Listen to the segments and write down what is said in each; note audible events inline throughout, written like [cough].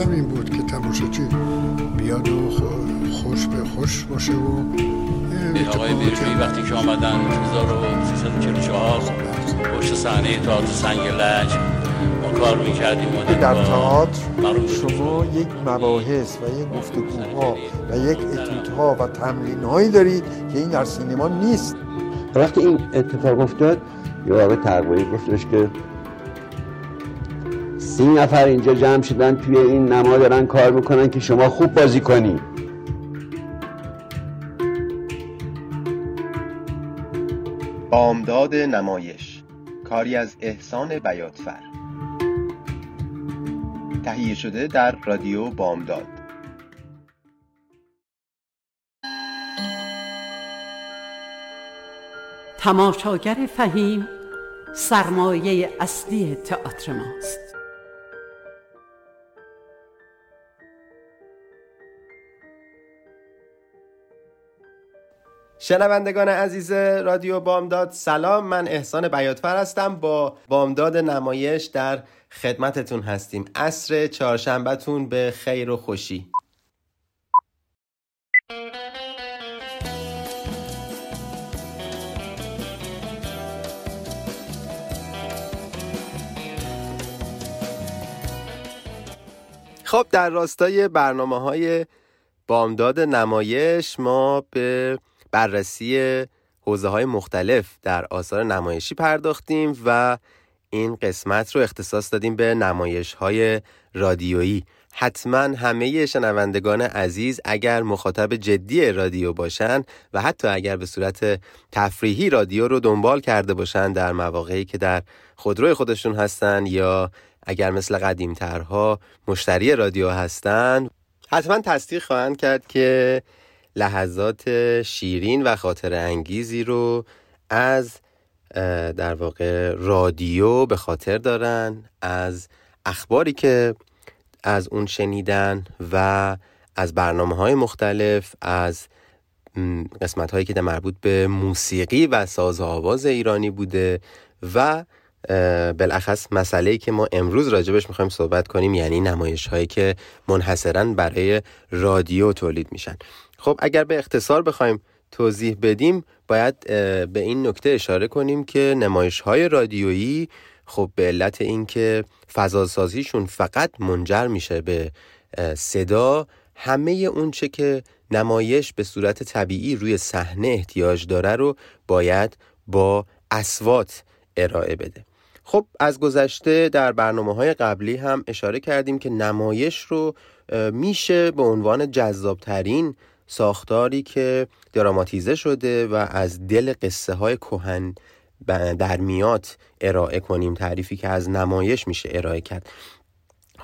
اصولم این بود که تماشاچی بیاد و خوش به خوش باشه و آقای بیرجوی وقتی که آمدن 1344 پشت صحنه تئاتر سنگ لج ما کار می‌کردیم در تئاتر شما یک مباحث و یک گفتگوها و یک اتیتها و تمرین هایی دارید که این در سینما نیست. وقتی این اتفاق افتاد یه آقای تقویی گفتش که سی نفر اینجا جمع شدن توی این نما دارن کار می‌کنن که شما خوب بازی کنی. بامداد نمایش. کاری از احسان بیاتفر تهیه شده در رادیو بامداد. تماشاگر فهیم سرمایه اصلی تئاتر ماست. شنوندگان عزیز رادیو بامداد سلام. من احسان بیاتفر هستم. با بامداد نمایش در خدمتتون هستیم. عصر چهارشنبهتون به خیر و خوشی. خب در راستای برنامه های بامداد نمایش ما به بررسی حوزه های مختلف در آثار نمایشی پرداختیم و این قسمت رو اختصاص دادیم به نمایش های رادیویی. حتما همه شنوندگان عزیز اگر مخاطب جدی رادیو باشن و حتی اگر به صورت تفریحی رادیو رو دنبال کرده باشن در مواقعی که در خودروی خودشون هستن یا اگر مثل قدیمترها مشتری رادیو هستن حتما تصدیق خواهند کرد که لحظات شیرین و خاطر انگیزی رو از در واقع رادیو به خاطر دارن از اخباری که از اون شنیدن و از برنامه های مختلف از قسمت هایی که در مربوط به موسیقی و ساز آواز ایرانی بوده و بالاخص مسئله که ما امروز راجبش می‌خوایم صحبت کنیم یعنی نمایش هایی که منحصرا برای رادیو تولید میشن. خب اگر به اختصار بخوایم توضیح بدیم باید به این نکته اشاره کنیم که نمایش های رادیویی خب به علت اینکه فضاسازیشون فقط منجر میشه به صدا همه اون چه که نمایش به صورت طبیعی روی صحنه احتیاج داره رو باید با اسوات ارائه بده. خب از گذشته در برنامه های قبلی هم اشاره کردیم که نمایش رو میشه به عنوان جذابترین ساختاری که دراماتیزه شده و از دل قصه های کهن در میات ارائه کنیم تعریفی که از نمایش میشه ارائه کرد.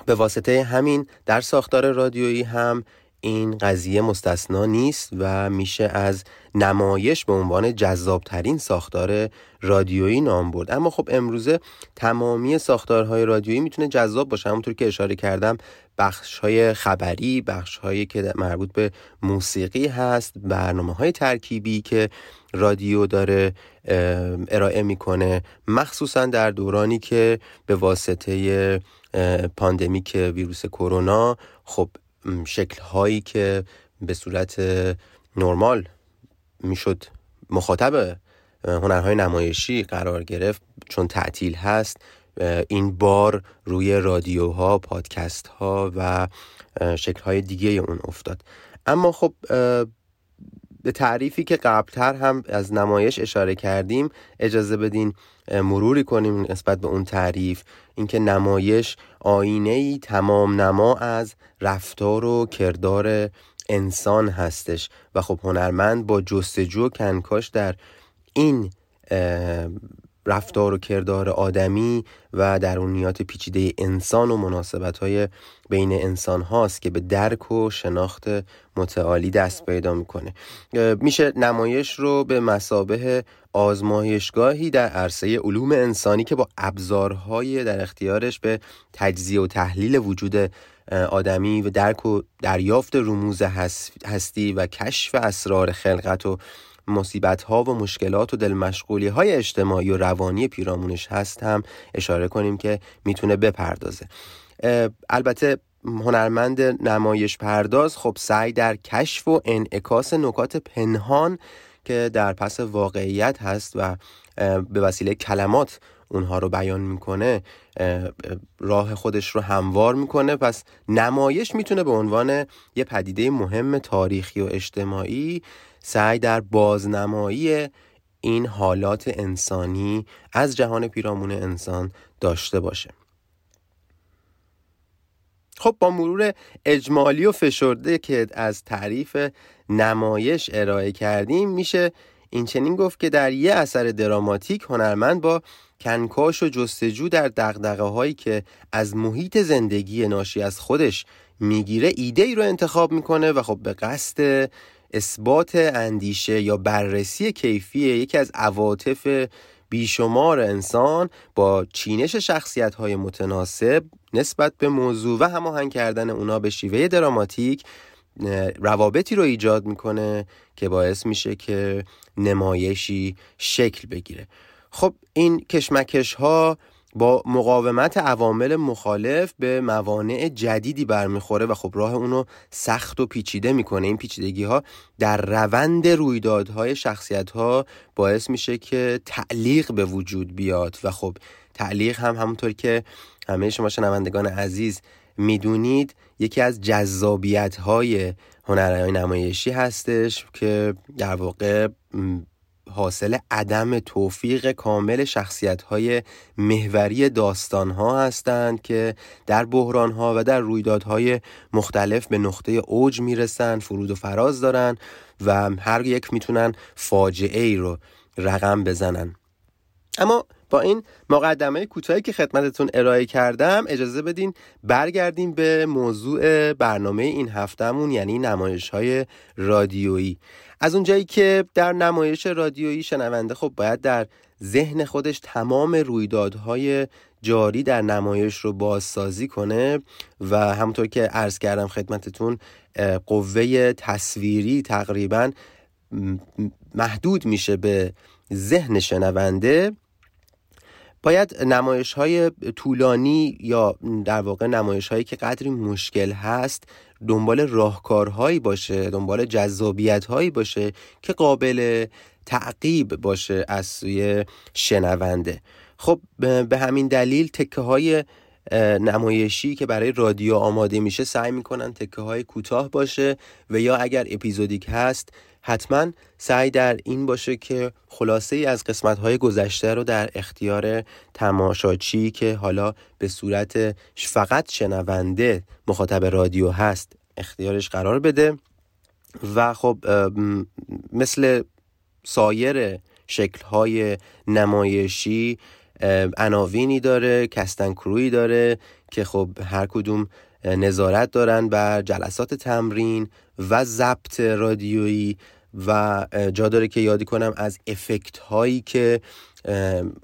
به واسطه همین در ساختار رادیویی هم این قضیه مستثنا نیست و میشه از نمایش به عنوان جذابترین ساختار رادیویی نام برد. اما خب امروزه تمامی ساختارهای رادیویی می‌تونه جذاب باشه. همونطور که اشاره کردم بخش های خبری بخش هایی که مربوط به موسیقی هست برنامه های ترکیبی که رادیو داره ارائه می‌کنه. مخصوصا در دورانی که به واسطه پاندمیک ویروس کرونا خب شکل هایی که به صورت نرمال می‌شد مخاطب هنرهای نمایشی قرار گرفت چون تعطیل هست این بار روی رادیوها پادکست ها و شکل های دیگه اون افتاد. اما خب به تعریفی که قبلتر هم از نمایش اشاره کردیم اجازه بدین مروری کنیم نسبت به اون تعریف. اینکه نمایش آینه ای تمام نما از رفتار و کردار انسان هستش. و خب هنرمند با جستجو و کنکاش در این رفتار و کردار آدمی و درونیات پیچیده انسان و مناسبت های بین انسان هاست که به درک و شناخت متعالی دست پیدا می‌کنه. میشه نمایش رو به مسابه آزمایشگاهی در عرصه علوم انسانی که با ابزارهای در اختیارش به تجزیه و تحلیل وجود آدمی و درک و دریافت رموز هستی و کشف اسرار خلقت و مصیبت ها و مشکلات و دلمشغولی های اجتماعی و روانی پیرامونش هست هم اشاره کنیم که می‌تونه بپردازه. البته هنرمند نمایش پرداز خب سعی در کشف و انعکاس نکات پنهان که در پس واقعیت هست و به وسیله کلمات اونها رو بیان می‌کنه راه خودش رو هموار می‌کنه. پس نمایش می‌تونه به عنوان یه پدیده مهم تاریخی و اجتماعی سعی در بازنمایی این حالات انسانی از جهان پیرامون انسان داشته باشه. خب با مرور اجمالی و فشرده که از تعریف نمایش ارائه کردیم میشه این چنین گفت که در یه اثر دراماتیک هنرمند با کنکاش و جستجو در دقدقه هایی که از محیط زندگی ناشی از خودش می‌گیره ایده ای رو انتخاب می‌کنه و خب به قصد اثبات اندیشه یا بررسی کیفی یکی از عواطف بیشمار انسان با چینش شخصیت های متناسب نسبت به موضوع و هماهنگ کردن اونا به شیوه دراماتیک روابطی رو ایجاد می‌کنه که باعث میشه که نمایشی شکل بگیره. خب این کشمکش ها با مقاومت عوامل مخالف به موانع جدیدی برمیخوره و خب راه اونو سخت و پیچیده می‌کنه. این پیچیدگی ها در روند رویدادهای شخصیت ها باعث میشه که تعلیق به وجود بیاد و خب تعلیق هم همونطور که همه شما شنوندگان عزیز می‌دونید یکی از جذابیت های هنرهای نمایشی هستش که در واقع حاصل عدم توفیق کامل شخصیت های محوری داستان ها هستند که در بحران ها و در رویدادهای مختلف به نقطه اوج می‌رسن فرود و فراز دارن و هر یک می‌تونن فاجعه ای رو رقم بزنن. اما با این مقدمه کوتاهی که خدمتتون ارائه کردم اجازه بدین برگردیم به موضوع برنامه این هفتهمون یعنی نمایش های رادیویی. از اونجایی که در نمایش رادیویی شنونده خب باید در ذهن خودش تمام رویدادهای جاری در نمایش رو بازسازی کنه و همونطور که عرض کردم خدمتتون قوه تصویری تقریبا محدود میشه به ذهن شنونده. باید نمایش های طولانی یا در واقع نمایش هایی که قدری مشکل هست دنبال راهکارهایی باشه دنبال جذابیت هایی باشه که قابل تعقیب باشه از سوی شنونده. خب به همین دلیل تکه های نمایشی که برای رادیو آماده میشه سعی می‌کنن تکه های کوتاه باشه و یا اگر اپیزودیک هست حتما سعی در این باشه که خلاصه ای از قسمت های گذشته رو در اختیار تماشاچی که حالا به صورت فقط شنونده مخاطب رادیو هست اختیارش قرار بده. و خب مثل سایر شکل های نمایشی عناوینی داره کستن کروی داره که خب هر کدوم نظارت دارن بر جلسات تمرین و ضبط رادیویی. و جا داره که یادی کنم از افکت هایی که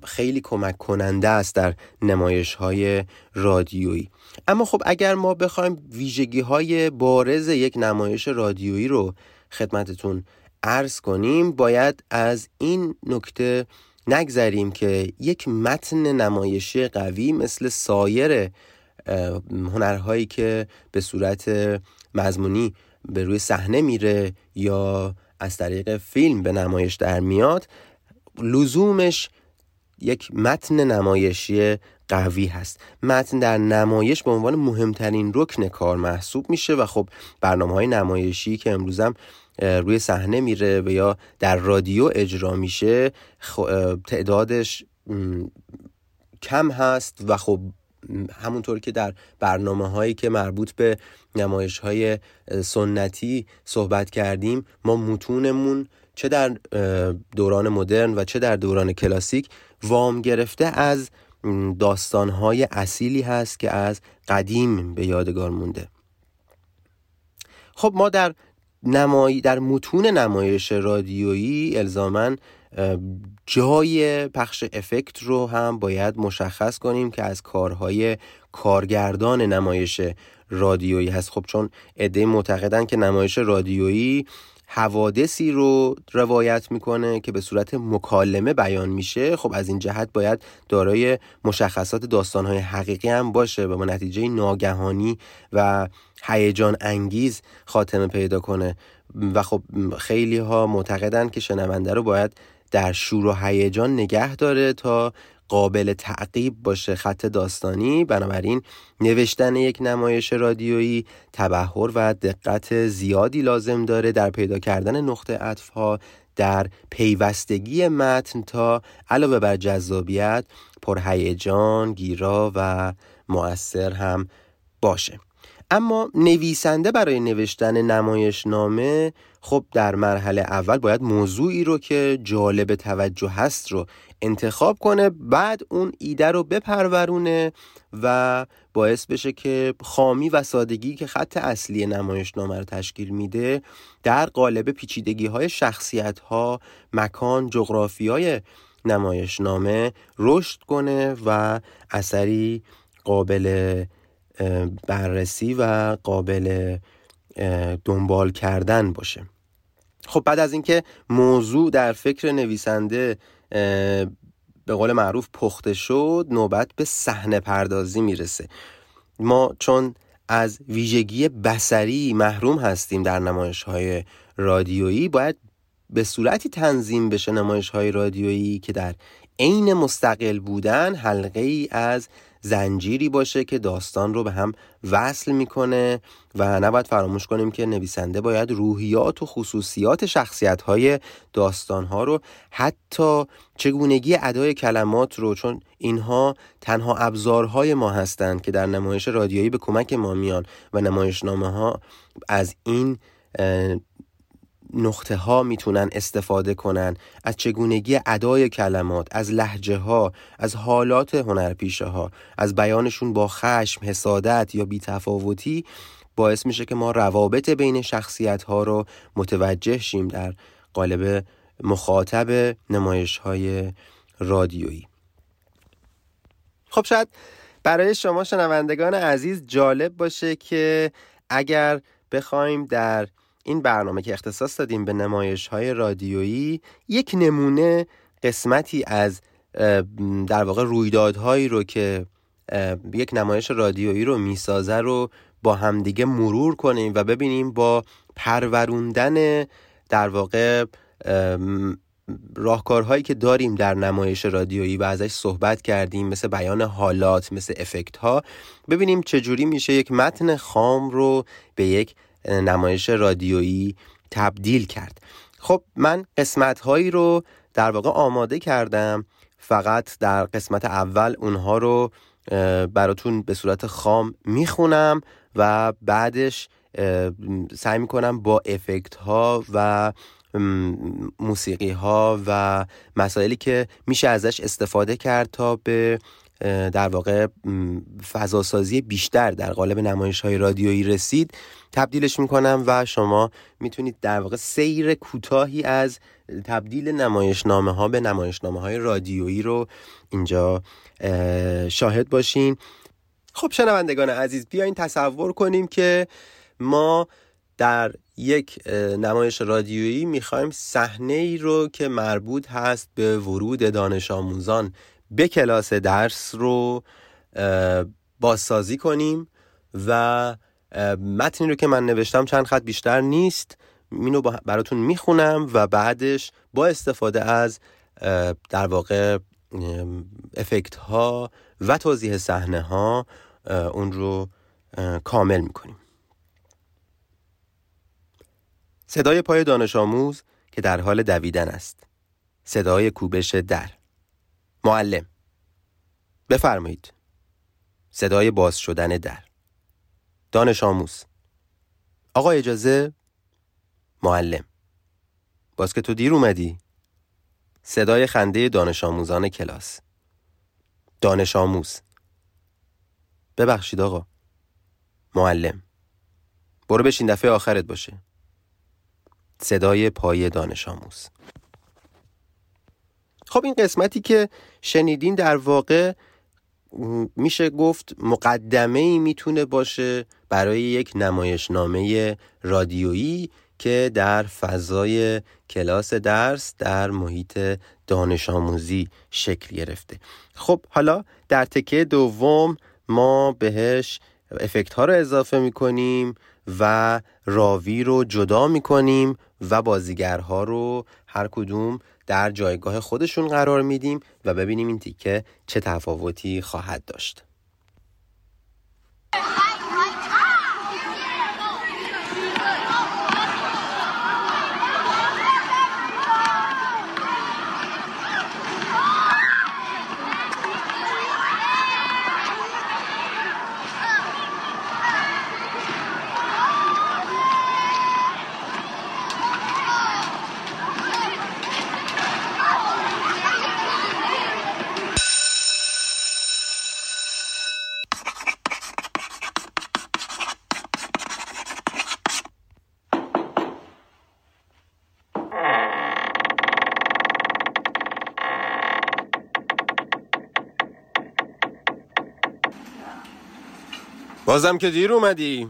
خیلی کمک کننده است در نمایش های رادیویی. اما خب اگر ما بخوایم ویژگی های بارز یک نمایش رادیویی رو خدمتتون عرض کنیم باید از این نکته نگذریم که یک متن نمایشی قوی مثل سایر هنرهایی که به صورت مضمونی به روی صحنه میره یا از طریق فیلم به نمایش در میاد. لزومش یک متن نمایشی قوی هست. متن در نمایش به عنوان مهمترین رکن کار محسوب میشه و خب برنامه های نمایشی که امروزم روی صحنه میره و یا در رادیو اجرا میشه تعدادش کم هست و خب همونطور که در برنامه هایی که مربوط به نمایش های سنتی صحبت کردیم ما متونمون چه در دوران مدرن و چه در دوران کلاسیک وام گرفته از داستانهای اصیلی هست که از قدیم به یادگار مونده. خب ما در نمایی در متون نمایش رادیویی الزامن جای پخش افکت رو هم باید مشخص کنیم که از کارهای کارگردان نمایش رادیویی هست. خب چون عده معتقدن که نمایش رادیویی حوادثی رو روایت می‌کنه که به صورت مکالمه بیان میشه خب از این جهت باید دارای مشخصات داستانهای حقیقی هم باشه و با نتیجه ناگهانی و هیجان انگیز خاتمه پیدا کنه. و خب خیلی ها معتقدن که شنونده رو باید در شور و هیجان نگه داره تا قابل تعقیب باشه خط داستانی. بنابراین نوشتن یک نمایش رادیویی تبهر و دقت زیادی لازم داره در پیدا کردن نقطه عطف در پیوستگی متن تا علاوه بر جذابیت پرهیجان گیرا و مؤثر هم باشه. اما نویسنده برای نوشتن نمایشنامه خب در مرحله اول باید موضوعی رو که جالب توجه هست رو انتخاب کنه بعد اون ایده رو بپرورونه و باعث بشه که خامی و سادگی که خط اصلی نمایشنامه رو تشکیل میده در قالب پیچیدگی های شخصیت ها مکان جغرافی های نمایشنامه رشد کنه و اثری قابل بررسی و قابل دنبال کردن باشه. خب بعد از اینکه موضوع در فکر نویسنده به قول معروف پخته شد نوبت به صحنه پردازی می‌رسه. ما چون از ویژگی بسری محروم هستیم در نمایش های رادیویی باید به صورتی تنظیم بشه نمایش های رادیویی که در عین مستقل بودن حلقه ای از زنجیری باشه که داستان رو به هم وصل می‌کنه و نباید فراموش کنیم که نویسنده باید روحیات و خصوصیات شخصیت های داستان ها رو حتی چگونگی ادای کلمات رو چون اینها تنها ابزارهای ما هستند که در نمایش رادیویی به کمک ما میان و نمایشنامه ها از این نقطه ها می‌تونن استفاده کنن از چگونگی ادای کلمات از لحجه ها از حالات هنرپیشه ها از بیانشون با خشم حسادت یا بیتفاوتی باعث میشه که ما روابط بین شخصیت ها رو متوجه شیم در قالب مخاطب نمایش های رادیویی. خب شاید برای شما شنوندگان عزیز جالب باشه که اگر بخوایم در این برنامه که اختصاص دادیم به نمایش های رادیویی یک نمونه قسمتی از در واقع رویدادهایی رو که یک نمایش رادیویی رو می‌سازه رو با همدیگه مرور کنیم و ببینیم با پروروندن در واقع راهکارهایی که داریم در نمایش رادیویی و ازش صحبت کردیم مثل بیان حالات مثل افکت ها ببینیم چجوری میشه یک متن خام رو به یک نمایش رادیویی تبدیل کرد. خب من قسمت هایی رو در واقع آماده کردم. فقط در قسمت اول اونها رو براتون به صورت خام می‌خونم و بعدش سعی می‌کنم با افکت ها و موسیقی ها و مسائلی که میشه ازش استفاده کرد تا به در واقع فضاسازی بیشتر در قالب نمایش های رادیویی رسید. تبدیلش می‌کنم و شما می‌تونید در واقع سیر کوتاهی از تبدیل نمایشنامه ها به نمایشنامه های رادیویی رو اینجا شاهد باشین. خب شنوندگان عزیز بیاین تصور کنیم که ما در یک نمایش رادیویی می‌خوایم صحنه ای رو که مربوط هست به ورود دانش آموزان به کلاس درس رو بازسازی کنیم و متنی رو که من نوشتم چند خط بیشتر نیست. اینو براتون می‌خونم و بعدش با استفاده از در واقع افکت ها و توضیح صحنه ها اون رو کامل می‌کنیم. صدای پای دانش آموز که در حال دویدن است. صدای کوبش در. معلم. بفرمایید. صدای باز شدن در. دانش آموز. آقا اجازه؟ معلم. باز که تو دیر اومدی؟ صدای خنده دانش آموزان کلاس. دانش آموز. ببخشید آقا. معلم. برو بشین دفعه آخرت باشه. صدای پای دانش آموز. خب این قسمتی که شنیدین در واقع میشه گفت مقدمه ای می‌تونه باشه برای یک نمایشنامه رادیویی که در فضای کلاس درس در محیط دانش آموزی شکل گرفته. خب حالا در تکه دوم ما بهش افکت ها رو اضافه می‌کنیم و راوی رو جدا می‌کنیم و بازیگرها رو هر کدوم در جایگاه خودشون قرار میدیم و ببینیم این تیکه چه تفاوتی خواهد داشت. بازم که دیر اومدی.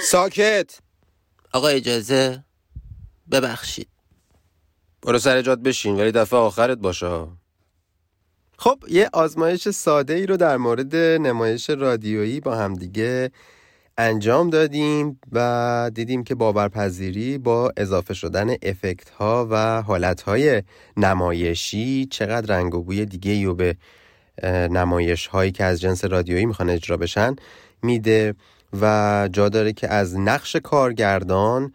ساکت. آقا اجازه؟ ببخشید. برو سر جاد بشین ولی دفعه آخرت باشه. خب یه آزمایش ساده ای رو در مورد نمایش رادیویی با همدیگه انجام دادیم و دیدیم که باورپذیری با اضافه شدن افکت ها و حالت های نمایشی چقدر رنگ و بوی دیگه و به نمایش هایی که از جنس رادیویی می‌خوان اجرا بشن میده و جا داره که از نقش کارگردان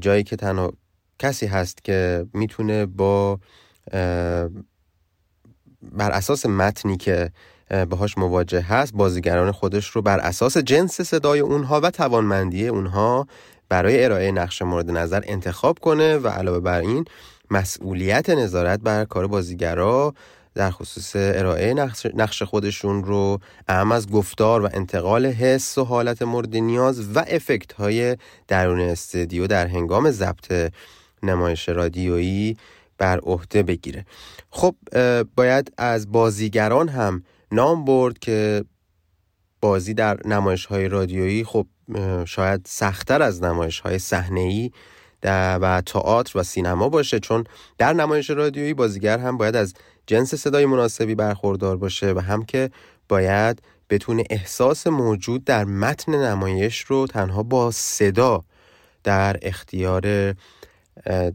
جایی که تنها کسی هست که می‌تونه با بر اساس متنی که باهاش مواجه هست بازیگران خودش رو بر اساس جنس صدای اونها و توانمندی اونها برای ارائه نقش مورد نظر انتخاب کنه و علاوه بر این مسئولیت نظارت بر کار بازیگرا در خصوص ارائه نقش خودشون رو اهم از گفتار و انتقال حس و حالت مورد نیاز و افکت های درون استدیو در هنگام ضبط نمایش رادیویی بر عهده بگیره. خب باید از بازیگران هم نام برد که بازی در نمایش های رادیویی خب شاید سختتر از نمایش های صحنه و تئاتر و سینما باشه چون در نمایش رادیویی بازیگر هم باید از جنس صدای مناسبی برخوردار باشه و هم که باید بتونه احساس موجود در متن نمایش رو تنها با صدا در اختیار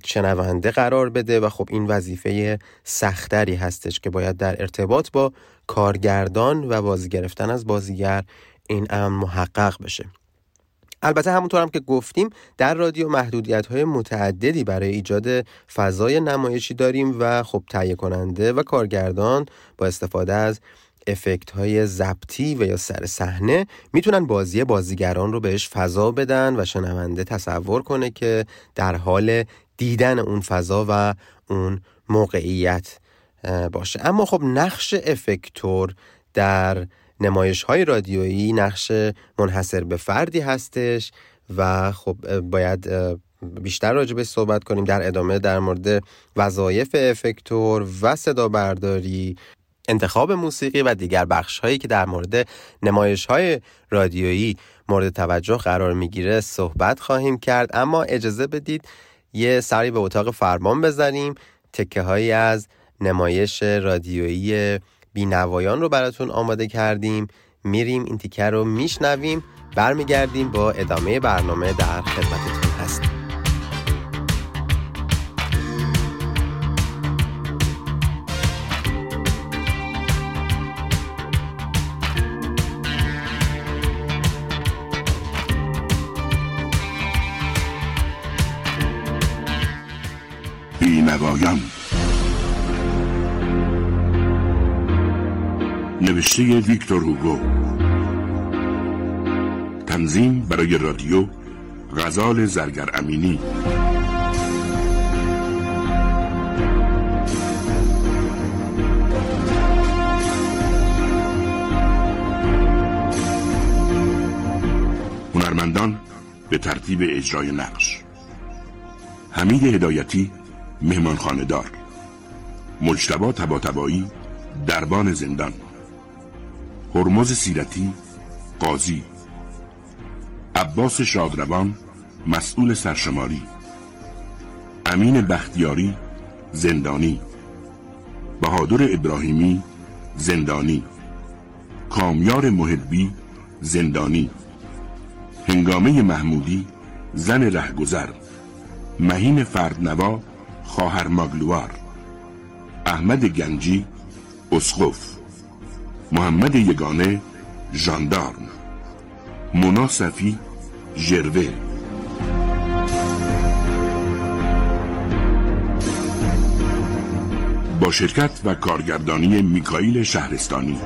شنونده قرار بده و خب این وظیفه سختری هستش که باید در ارتباط با کارگردان و بازی گرفتن از بازیگر این امر محقق بشه. البته همونطور هم که گفتیم در رادیو محدودیت های متعددی برای ایجاد فضای نمایشی داریم و خب تهیه کننده و کارگردان با استفاده از افکت های زبطی و یا سر صحنه می‌تونن بازی بازیگران رو بهش فضا بدن و شنونده تصور کنه که در حال دیدن اون فضا و اون موقعیت باشه. اما خب نقش افکتور در نمایش های رادیویی نقش منحصر به فردی هستش و خب باید بیشتر راجبش صحبت کنیم در ادامه در مورد وظایف افکتور و صدا برداری انتخاب موسیقی و دیگر بخش هایی که در مورد نمایش های رادیویی مورد توجه قرار می‌گیره صحبت خواهیم کرد. اما اجازه بدید یه سری به اتاق فرمان بزنیم تکه هایی از نمایش رادیویی بینوایان رو براتون آماده کردیم. میریم این تیکه رو میشنویم. برمیگردیم با ادامه برنامه در خدمتتون هستیم. بینوایان. نوشته ویکتور هوگو. تنظیم برای رادیو غزال زرگر امینی. هنرمندان به ترتیب اجرای نقش. حمید هدایتی مهمان خاندار مجتبا تبا دربان زندان. هرمز سیرتی قاضی. عباس شادروان مسئول سرشماری. امین بختیاری زندانی. بهادر ابراهیمی زندانی. کامیار محبی زندانی. هنگامه محمودی زن رهگذر. مهین فردنوا خواهر ماگلوار. احمد گنجی اسقف. محمد یگانه ژاندارم. مونا صفی ژروه با شرکت و کارگردانی میکائیل شهرستانی.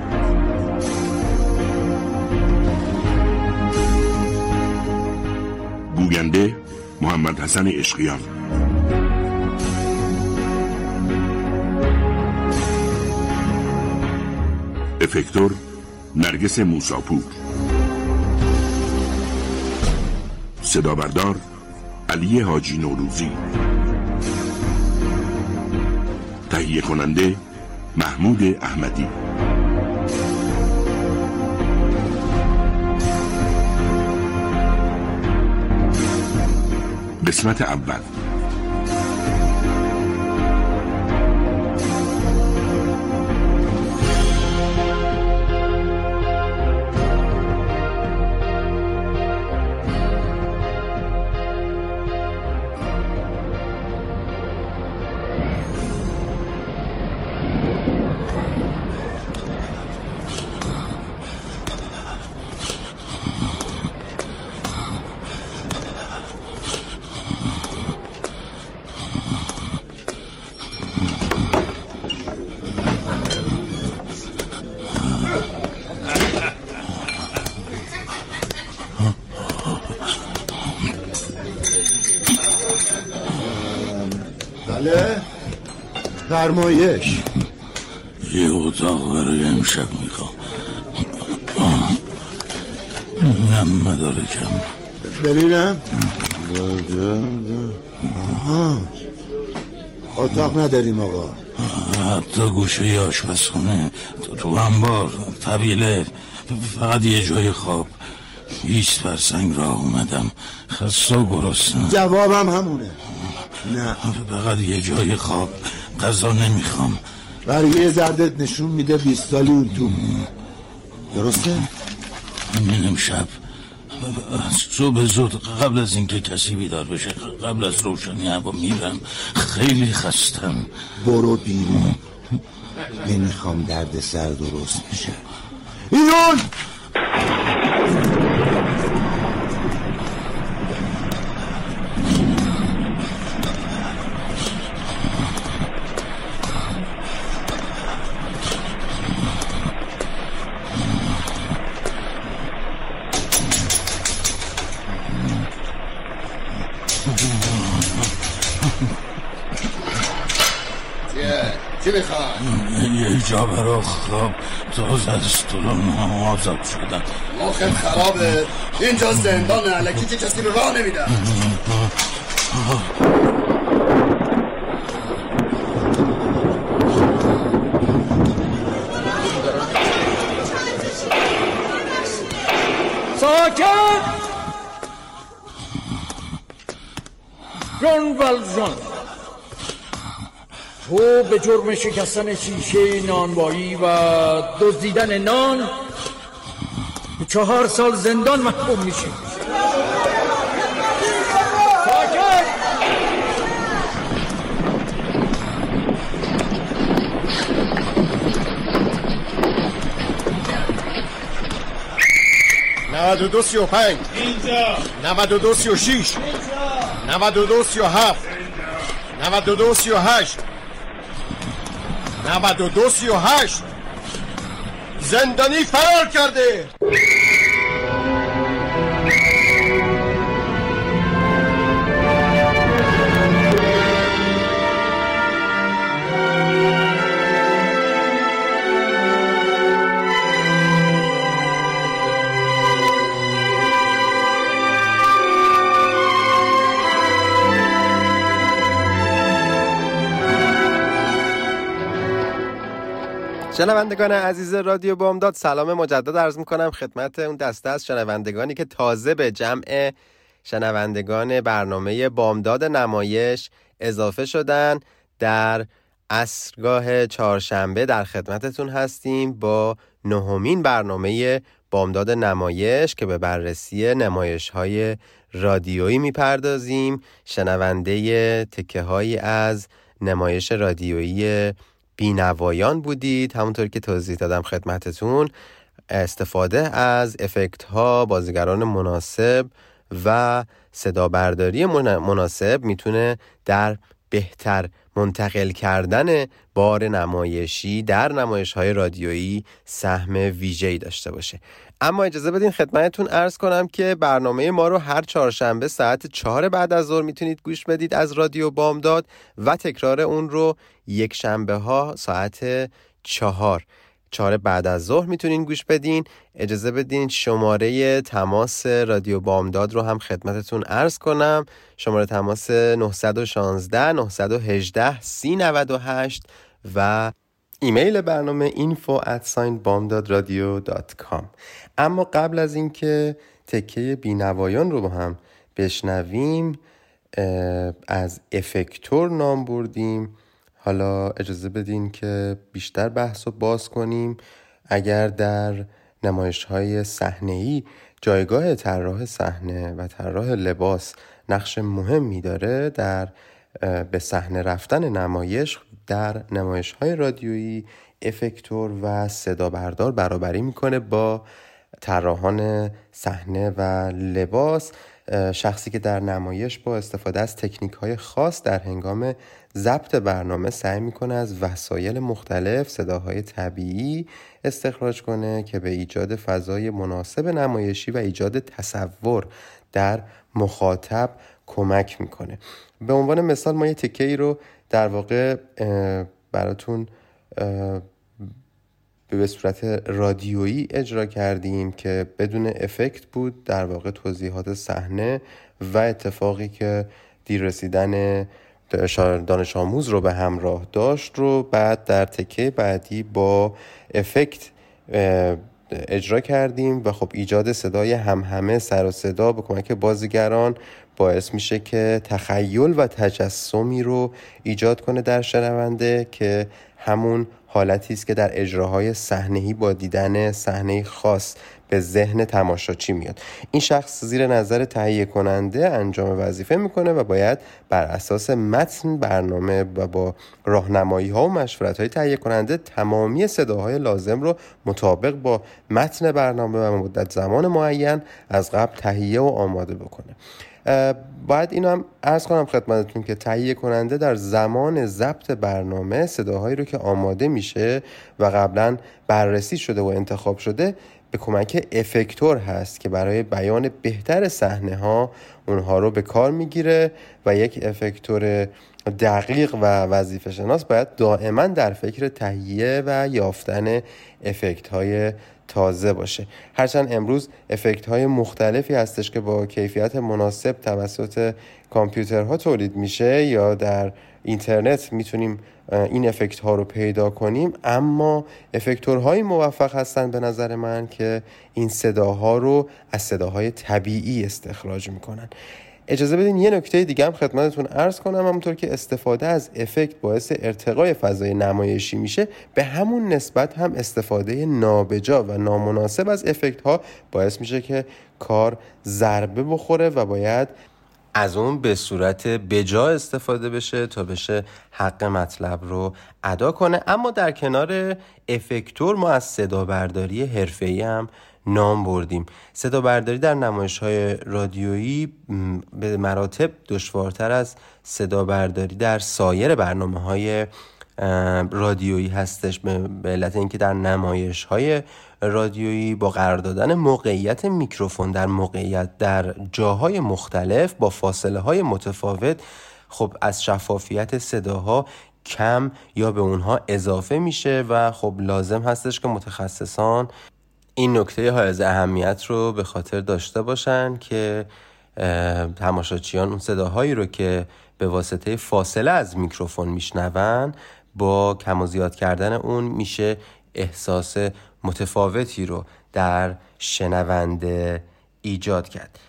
گوینده محمد حسن اشقیان. افکتور نرگس موساپور صدا بردار علی حاجی نوروزی تهیه کننده محمود احمدی قسمت اول فرمایش. یه اتاق برای امشب می‌خوام. نه مدارکم. ببینم آها. اتاق نداریم آقا. حتی گوشه آشپزخونه. تو انبار طبیله. فقط یه جای خواب. بیست فرسنگ راه اومدم. خسته و گرسنه. جوابم همونه. نه. فقط یه جای خواب. غذا نمی‌خوام. برگه زردت نشون میده 20 سالی اون تو. درسته؟ همین امشب صبح زود قبل از اینکه کسی بیدار بشه قبل از روشنی هوا میرم. خیلی خستم. برو بیرون. نمی‌خوام درد سر درست بشه. بیرون چی می‌خوای؟ یه جا برا خواب تازه از طولان آزاد شدم مخت خرابه. اینجا زندان علکی که کسی به راه نمیده [laughs] ساکت جان ولزان تو به جرم شکستن شیشه نانوایی و دزدیدن نان به چهار سال زندان محکوم ساکت نود و دو سی و پنج. نود و دو سی و شیش نود و دو سی و هفت. نود و دو سی و هشت. نود و دو سی و هشت. زندانی فرار کرده. شنوندگان عزیز رادیو بامداد سلام مجدد عرض می‌کنم خدمت اون دسته از شنوندگانی که تازه به جمع شنوندگان برنامه بامداد نمایش اضافه شدن در اصرگاه چهارشنبه در خدمتتون هستیم با نهمین برنامه بامداد نمایش که به بررسی نمایش های رادیویی می‌پردازیم. شنونده تکه هایی از نمایش رادیویی بینوایان بودید. همونطور که توضیح دادم خدمتتون استفاده از افکت ها بازیگران مناسب و صدا برداری مناسب می‌تونه در بهتر منتقل کردن بار نمایشی در نمایش های رادیویی سهم ویژه‌ای داشته باشه. اما اجازه بدین خدمتتون ارز کنم که برنامه ما رو هر چهارشنبه ساعت چهار بعد از ظهر می‌تونید گوش بدید از رادیو بامداد و تکرار اون رو یک شنبه ها ساعت چهار. چهار بعد از ظهر می‌تونین گوش بدین. اجازه بدین شماره تماس رادیو بامداد رو هم خدمتتون ارز کنم. شماره تماس 916 918 398 و ایمیل برنامه info at اما قبل از اینکه تکه بینوایان رو با هم بشنویم از افکتور نام بردیم. حالا اجازه بدین که بیشتر بحث رو باز کنیم. اگر در نمایش های صحنه جایگاه طراح صحنه و طراح لباس نقش مهمی داره در به صحنه رفتن نمایش در نمایش های رادیویی افکتور و صدا بردار برابری می‌کنه با طراحان صحنه و لباس شخصی که در نمایش با استفاده از تکنیک های خاص در هنگام ضبط برنامه سعی می‌کنه از وسایل مختلف صداهای طبیعی استخراج کنه که به ایجاد فضای مناسب نمایشی و ایجاد تصور در مخاطب کمک می‌کنه. به عنوان مثال ما یه تکه ای رو در واقع براتون به صورت رادیویی اجرا کردیم که بدون افکت بود در واقع توضیحات صحنه و اتفاقی که دیر رسیدن دانش آموز رو به همراه داشت رو بعد در تکه بعدی با افکت اجرا کردیم و خب ایجاد صدای همهمه سر و صدا به کمک بازیگران باعث میشه که تخیل و تجسمی رو ایجاد کنه در شنونده که همون حالتی است که در اجراهای صحنه‌ای با دیدن صحنه خاص به ذهن تماشاچی میاد. این شخص زیر نظر تهیه کننده انجام وظیفه می‌کنه و باید بر اساس متن برنامه و با راهنمایی ها و مشورت های تهیه کننده تمامی صداهای لازم رو مطابق با متن برنامه و مدت زمان معین از قبل تهیه و آماده بکنه. باید اینو هم ارز کنم خدمتتون که تهیه کننده در زمان ضبط برنامه صداهایی رو که آماده میشه و قبلا بررسی شده و انتخاب شده به کمک افکتور هست که برای بیان بهتر صحنه ها اونها رو به کار می‌گیره و یک افکتور دقیق و وظیفه شناس باید دائما در فکر تهیه و یافتن افکت های تازه باشه. هرچند امروز افکت های مختلفی هستش که با کیفیت مناسب توسط کامپیوترها تولید میشه یا در اینترنت می‌تونیم این افکت ها رو پیدا کنیم. اما افکتورهای موفق هستن به نظر من که این صداها رو از صداهای طبیعی استخراج می‌کنن. اجازه بدین یه نکته دیگه هم خدمتتون عرض کنم همونطور که استفاده از افکت باعث ارتقای فضای نمایشی میشه به همون نسبت هم استفاده نابجا و نامناسب از افکت ها باعث میشه که کار ضربه بخوره و باید از اون به صورت بجا استفاده بشه تا بشه حق مطلب رو ادا کنه. اما در کنار افکتور ما از صدا برداری حرفه‌ای هم نام بردیم. صدا برداری در نمایش های رادیویی به مراتب دشوارتر از صدا برداری در سایر برنامه های رادیویی هستش. به علت اینکه در نمایش های رادیویی با قرار دادن موقعیت میکروفون در موقعیت در جاهای مختلف با فاصله های متفاوت خب از شفافیت صداها کم یا به اونها اضافه میشه و خب لازم هستش که متخصصان این نکته حائز اهمیت رو به خاطر داشته باشن که تماشاچیان اون صداهایی رو که به واسطه فاصله از میکروفون میشنون با کم و زیاد کردن اون میشه احساس متفاوتی رو در شنونده ایجاد کرد.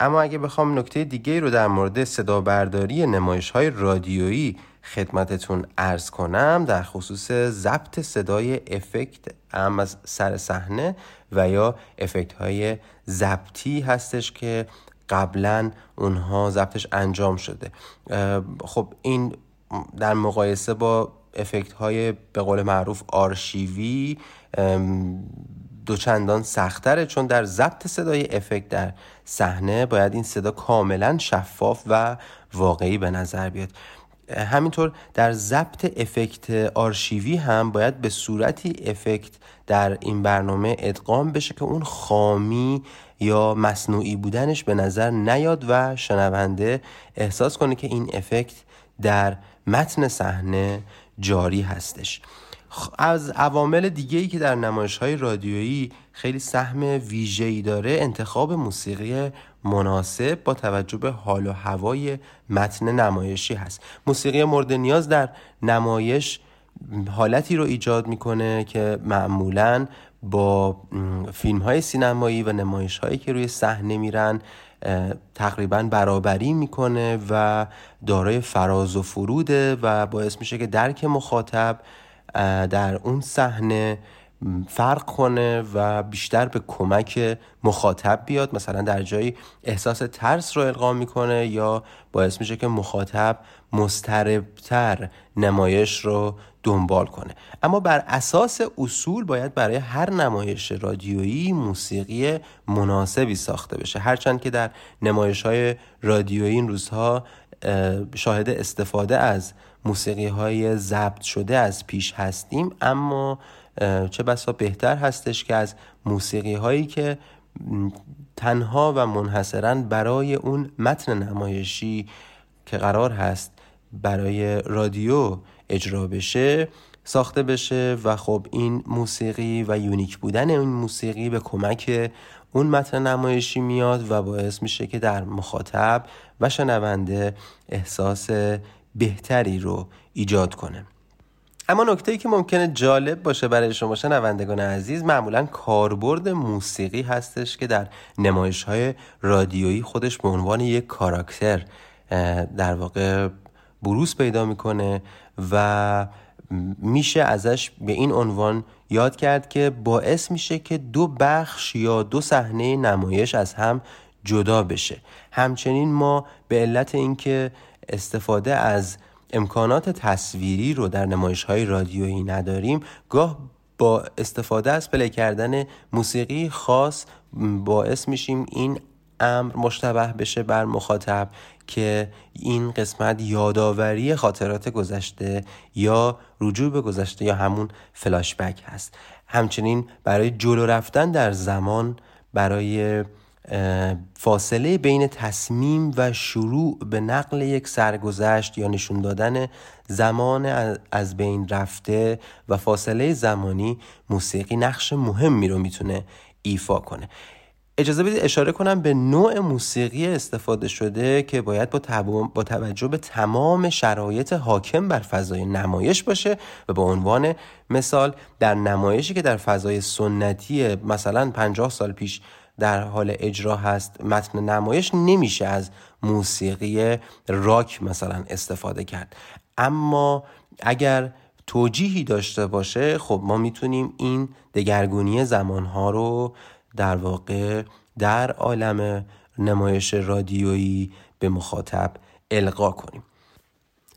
اما اگه بخوام نکته دیگه رو در مورد صدا برداری نمایش های رادیویی خدمتتون ارز کنم در خصوص ضبط صدای افکت هم از سر صحنه و یا افکت های ضبطی هستش که قبلا اونها ضبطش انجام شده. خب این در مقایسه با افکت های به قول معروف آرشیوی دوچندان سختره چون در ضبط صدای افکت در صحنه باید این صدا کاملا شفاف و واقعی به نظر بیاد. همینطور در ضبط افکت آرشیوی هم باید به صورتی افکت در این برنامه ادغام بشه که اون خامی یا مصنوعی بودنش به نظر نیاد و شنونده احساس کنه که این افکت در متن صحنه جاری هستش. از عوامل دیگه ای که در نمایش های رادیویی خیلی سهم ویژه‌ای داره انتخاب موسیقی مناسب با توجه به حال و هوای متن نمایشی هست. موسیقی مورد نیاز در نمایش حالتی رو ایجاد می‌کنه که معمولا با فیلم های سینمایی و نمایش هایی که روی صحنه میرن تقریبا برابری می‌کنه و دارای فراز و فروده و باعث میشه که درک مخاطب در اون صحنه فرق کنه و بیشتر به کمک مخاطب بیاد مثلا در جایی احساس ترس رو القا می‌کنه یا باعث میشه که مخاطب مستربتر نمایش رو دنبال کنه. اما بر اساس اصول باید برای هر نمایش رادیویی موسیقی مناسبی ساخته بشه. هرچند که در نمایش های رادیویی این روزها شاهد استفاده از موسیقی های ضبط شده از پیش هستیم اما چه بسا بهتر هستش که از موسیقی هایی که تنها و منحصرا برای اون متن نمایشی که قرار هست برای رادیو اجرا بشه ساخته بشه و خب این موسیقی و یونیک بودن این موسیقی به کمک اون متن نمایشی میاد و باعث میشه که در مخاطب و شنونده احساس بهتری رو ایجاد کنه. اما نکته ای که ممکنه جالب باشه برای شما شنوندگان عزیز معمولا کاربرد موسیقی هستش که در نمایش های رادیویی خودش به عنوان یک کاراکتر در واقع بروز پیدا می‌کنه و میشه ازش به این عنوان یاد کرد که باعث میشه که دو بخش یا دو صحنه نمایش از هم جدا بشه. همچنین ما به علت اینکه استفاده از امکانات تصویری رو در نمایش های رادیویی نداریم گاه با استفاده از پلی کردن موسیقی خاص باعث میشیم این امر مشتبه بشه بر مخاطب که این قسمت یادآوری خاطرات گذشته یا رجوع به گذشته یا همون فلاشبک هست. همچنین برای جلو رفتن در زمان برای فاصله بین تصمیم و شروع به نقل یک سرگذشت یا نشون دادن زمان از بین رفته و فاصله زمانی موسیقی نقش مهمی رو می‌تونه ایفا کنه. اجازه بدید اشاره کنم به نوع موسیقی استفاده شده که باید با, با توجه به تمام شرایط حاکم بر فضای نمایش باشه و به عنوان مثال در نمایشی که در فضای سنتی مثلا 50 سال پیش در حال اجرا هست. متن نمایش نمیشه از موسیقی راک مثلا استفاده کرد. اما اگر توجیهی داشته باشه خب ما می‌تونیم این دگرگونی زمانها رو در واقع در عالم نمایش رادیویی به مخاطب القا کنیم.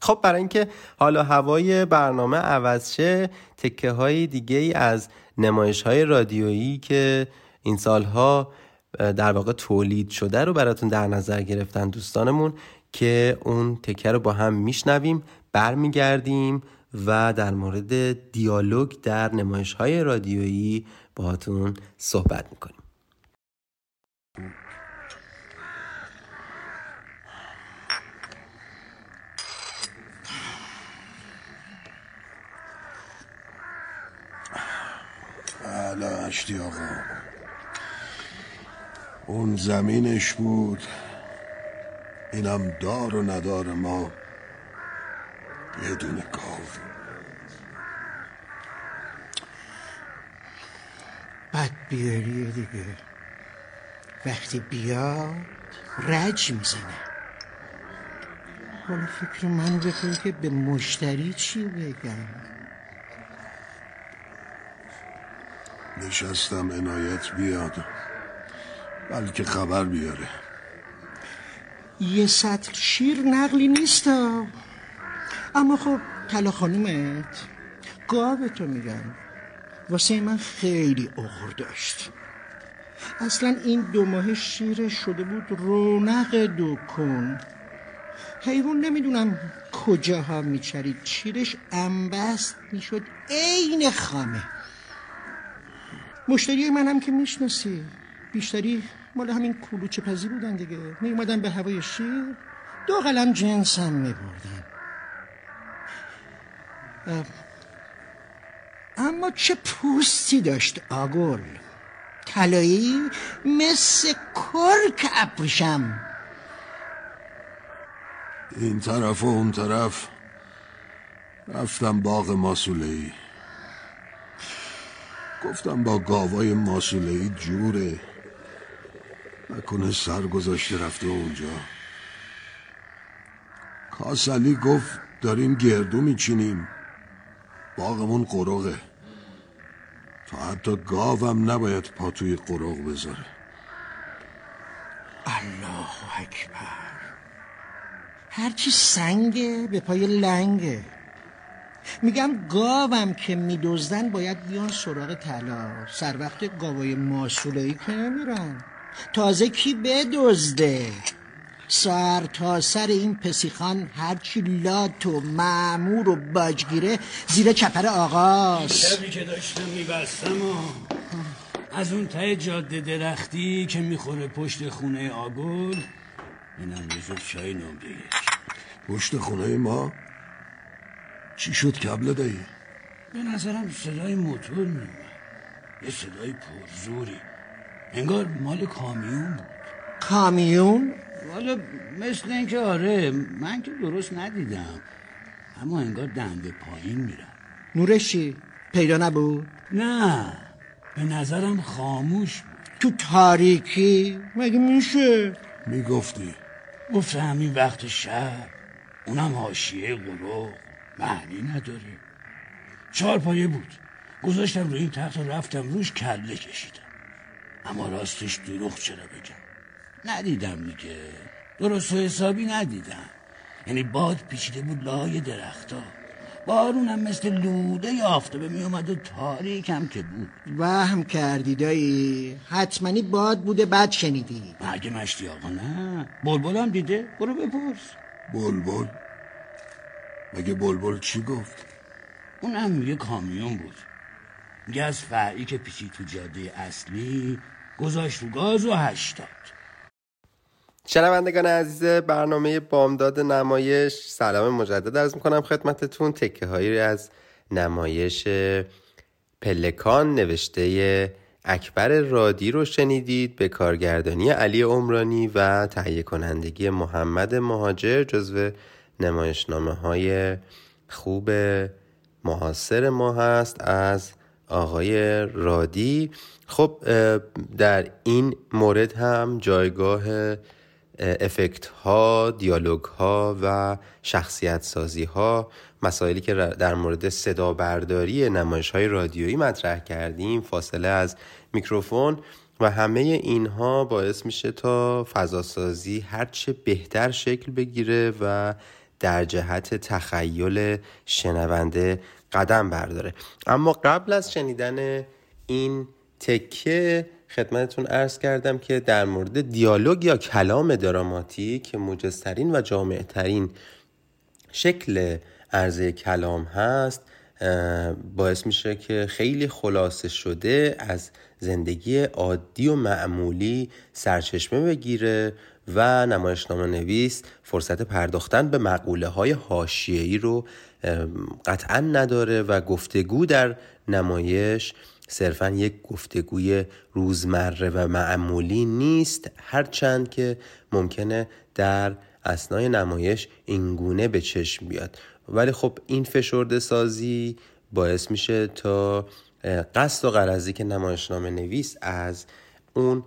خب برای اینکه حالا هوای برنامه عوض شه تکه های دیگه ای از نمایش های رادیویی که این سالها در واقع تولید شده رو براتون در نظر گرفتن دوستانمون که اون تکه رو با هم میشنویم برمیگردیم و در مورد دیالوگ در نمایش های رادیویی باهاتون صحبت می‌کنیم. بله اشتی اون زمینش بود. اینم دار و ندار ما. بدون گاو. بیاریه دیگه. وقتی بیاد رج می‌زنه. حالا فکر من بکن که به مشتری چی بگم؟ نشستم عنایت بیاد. بلکه خبر بیاره. یه سطل شیر نقلی نیست. اما خب طلا خانومت. گاوه تو میگم واسه من خیلی اغر داشت. اصلا این دو ماه شیر شده بود رونق دکون حیوان نمی‌دونم کجاها میچرید. شیرش انبست می‌شد عین خامه. مشتری منم که می‌شناسی. بیشتری مال همین کلوچه پزی بودن دیگه. می به هوای شیر. دو قلم جنسم میبردن. اما چه پوستی داشت آگل. طلایی مثل کرک ابریشم. این طرف و اون طرف. رفتم باغ ماسوله گفتم با گاوای ماسوله ای جوره. نکنه سر گذاشته رفته اونجا. کاسلی گفت داریم گردو میچینیم. باغمون قرقه تا حتی گاوم نباید پا توی قرق بذاره. الله اکبر. هرچی سنگه به پای لنگه. میگم گاوم که میدزدن باید بیان سراغ طلا. سر وقت گاوای ماسوله که نمیرن. تازه کی بدزده؟ سر تا سر این پسیخان هرچی لات و معمور و باجگیره زیر چپر آقاست شبی که داشتم میبستم و از اون ته جاده درختی که می‌خوره پشت خونه آگل اینم یه چای نمره یک پشت خونه ما؟ چی شد کبله دایی؟ به نظرم صدای موتور میومد یه صدای پرزوری. انگار مال کامیون بود. کامیون؟ والا مثل اینکه آره من که درست ندیدم. اما انگار دنده پایین میرم نورشی پیدا نبود؟ نه به نظرم خاموش بود. تو تاریکی؟ مگه میشه؟ می‌گفتی. گفت همین وقت شب. اونم حاشیه قلوق معنی نداره. چهار پایه بود. گذاشتم روی این تخت و رفتم روش کله کشیدم. اما راستش دروغ چرا بگم؟ ندیدم دیگه. درست و حسابی ندیدم. یعنی باد پیچیده بود لای درختا. بارونم مثل لوده آفتابه می اومد و تاریکم که بود. وهم کردی دایی. حتمنی باد بوده بد شنیدی. مگه مشتی آقا؟ نه. بلبل دیده. برو بپرس. بلبل؟ مگه بلبل چی گفت؟ اونم یه کامیون بود. میگه از فرعی که پیچی تو جاده اصلی گذاشت رو گاز و هشتاد. شنوندگان عزیز برنامه بامداد نمایش. سلام مجدد ارز می‌کنم خدمتتون. تکه هایی از نمایش پلکان نوشته اکبر رادی رو شنیدید به کارگردانی علی عمرانی و تهیه کنندگی محمد مهاجر جزو نمایشنامه های خوب معاصر ما هست از آقای رادی. خب در این مورد هم جایگاه افکت ها دیالوگ ها و شخصیت سازی ها مسائلی که در مورد صدا برداری نمایش های رادیویی مطرح کردیم فاصله از میکروفون و همه اینها باعث میشه تا فضاسازی هرچه بهتر شکل بگیره و در جهت تخیل شنونده قدم برداره. اما قبل از شنیدن این تکه خدمتتون ارز کردم که در مورد دیالوگ یا کلام دراماتیک که موجزترین و جامعترین شکل عرضه کلام هست باعث میشه که خیلی خلاصه شده از زندگی عادی و معمولی سرچشمه بگیره و نمایشنامه نویس فرصت پرداختن به مقوله های هاشیهی رو قطعا نداره و گفتگو در نمایش صرفا یک گفتگوی روزمره و معمولی نیست. هرچند که ممکنه در اسنای نمایش اینگونه به چشم بیاد. ولی خب این فشرده سازی باعث میشه تا قصد و قرضی که نمایشنامه نویس از اون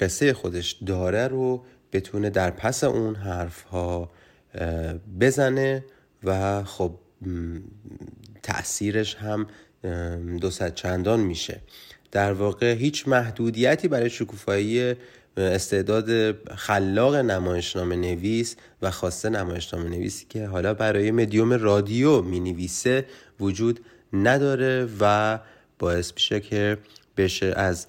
قصه خودش داره رو بتونه در پس اون حرف ها بزنه و خب تأثیرش هم دو چندان میشه. در واقع هیچ محدودیتی برای شکوفایی استعداد خلاق نمایشنامه نویس و خواسته نمایشنامه نویسی که حالا برای مدیوم رادیو می نویسه وجود نداره و باعث میشه که بشه از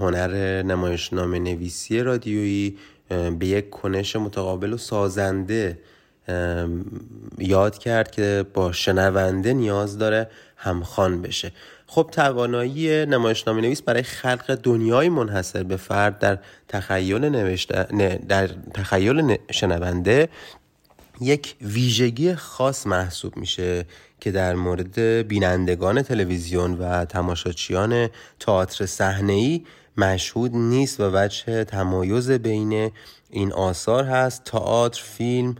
هنر نمایشنامه نویسی رادیویی به یک کنش متقابل و سازنده یاد کرد که با شنونده نیاز داره همخوان بشه. خب توانایی نمایشنامه نویس برای خلق دنیای منحصر به فرد در تخیل نوشته در تخیل شنونده یک ویژگی خاص محسوب میشه که در مورد بینندگان تلویزیون و تماشاچیان تئاتر صحنه‌ای مشهود نیست و وجه تمایز بین این آثار هست تئاتر فیلم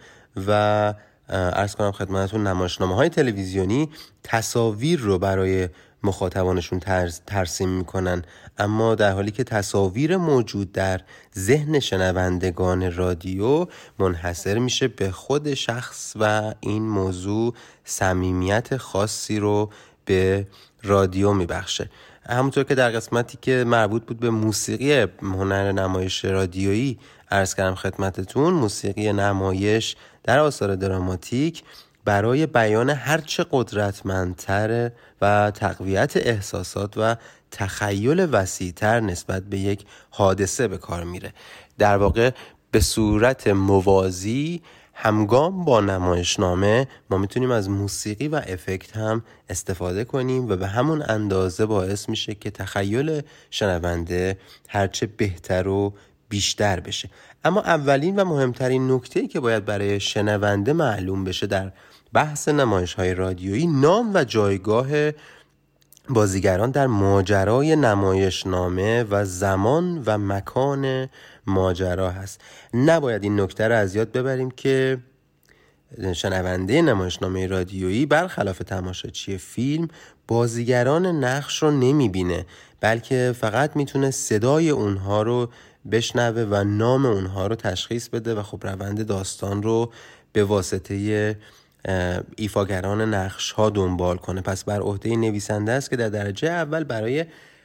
و ارز کنم خدمتتون نمایشنامه های تلویزیونی تصاویر رو برای مخاطبانشون ترسیم می‌کنن. اما در حالی که تصاویر موجود در ذهن شنوندگان رادیو منحصر میشه به خود شخص و این موضوع صمیمیت خاصی رو به رادیو میبخشه. همونطور که در قسمتی که مربوط بود به موسیقی هنر نمایش رادیویی ارز کردم خدمتتون موسیقی نمایش در آثار دراماتیک برای بیان هرچه قدرتمندتر و تقویت احساسات و تخیل وسیعتر نسبت به یک حادثه به کار میره. در واقع به صورت موازی همگام با نمایشنامه ما می‌تونیم از موسیقی و افکت هم استفاده کنیم و به همون اندازه باعث میشه که تخیل شنونده هرچه بهتر و بیشتر بشه. اما اولین و مهمترین نکته که باید برای شنونده معلوم بشه در بحث نمایش های رادیویی نام و جایگاه بازیگران در ماجرای نمایشنامه و زمان و مکان ماجرا هست. نباید این نکته را از یاد ببریم که شنونده نمایشنامه رادیویی برخلاف تماشاچی فیلم بازیگران نقش رو نمی‌بینه بلکه فقط می‌تونه صدای اونها رو بشنوه و نام اونها رو تشخیص بده و خب روند داستان رو به واسطه ایفاگران نقش ها دنبال کنه. پس بر عهده نویسنده است که در درجه اول برای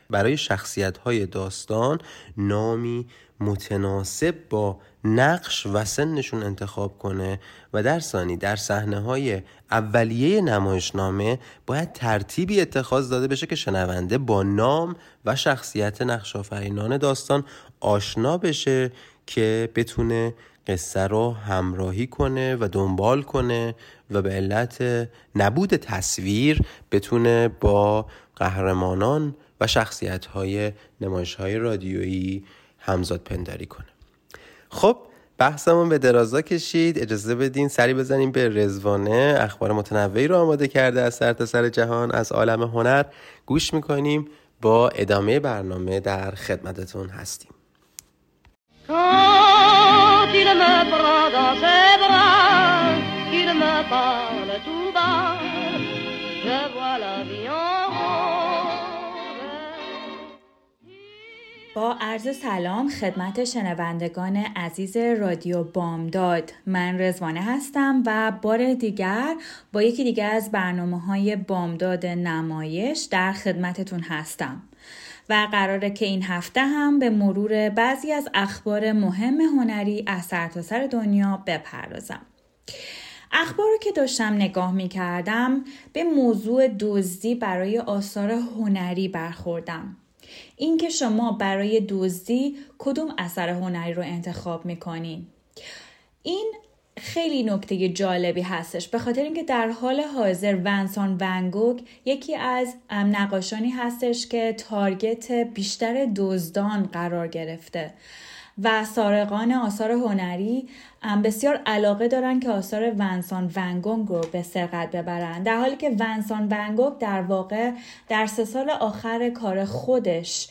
برای شخصیت های داستان نامی متناسب با نقش و سنشون انتخاب کنه و در ثانی در صحنه های اولیه نمایشنامه باید ترتیبی اتخاذ داده بشه که شنونده با نام و شخصیت نقش آفرینان داستان آشنا بشه که بتونه قصه رو همراهی کنه و دنبال کنه و به علت نبود تصویر بتونه با قهرمانان و شخصیت های نمایش های رادیویی همزاد پنداری کنه. خب بحثمون به درازا کشید. اجازه بدین سری بزنیم به رزوانه. اخبار متنوعی رو آماده کرده از سر سر جهان از عالم هنر. گوش می‌کنیم. با ادامه برنامه در خدمتتون هستیم. با عرض سلام خدمت شنوندگان عزیز رادیو بامداد. من رزوانه هستم و بار دیگر با یکی دیگر از برنامه های بامداد نمایش در خدمتتون هستم و قراره که این هفته هم به مرور بعضی از اخبار مهم هنری از سرتاسر سر دنیا بپردازم. اخبار رو که داشتم نگاه می کردم به موضوع دزدی برای آثار هنری برخوردم. اینکه شما برای دزدی کدوم اثر هنری رو انتخاب می‌کنین. این خیلی نکته جالبی هستش. به خاطر اینکه در حال حاضر ونسان ونگوگ یکی از نقاشانی هستش که تارگت بیشتر دزدان قرار گرفته. و سارقان آثار هنری بسیار علاقه دارن که آثار ونسان ونگونگ رو به سرقت ببرن. در حالی که ونسان ونگونگ در واقع در سه سال آخر کار خودش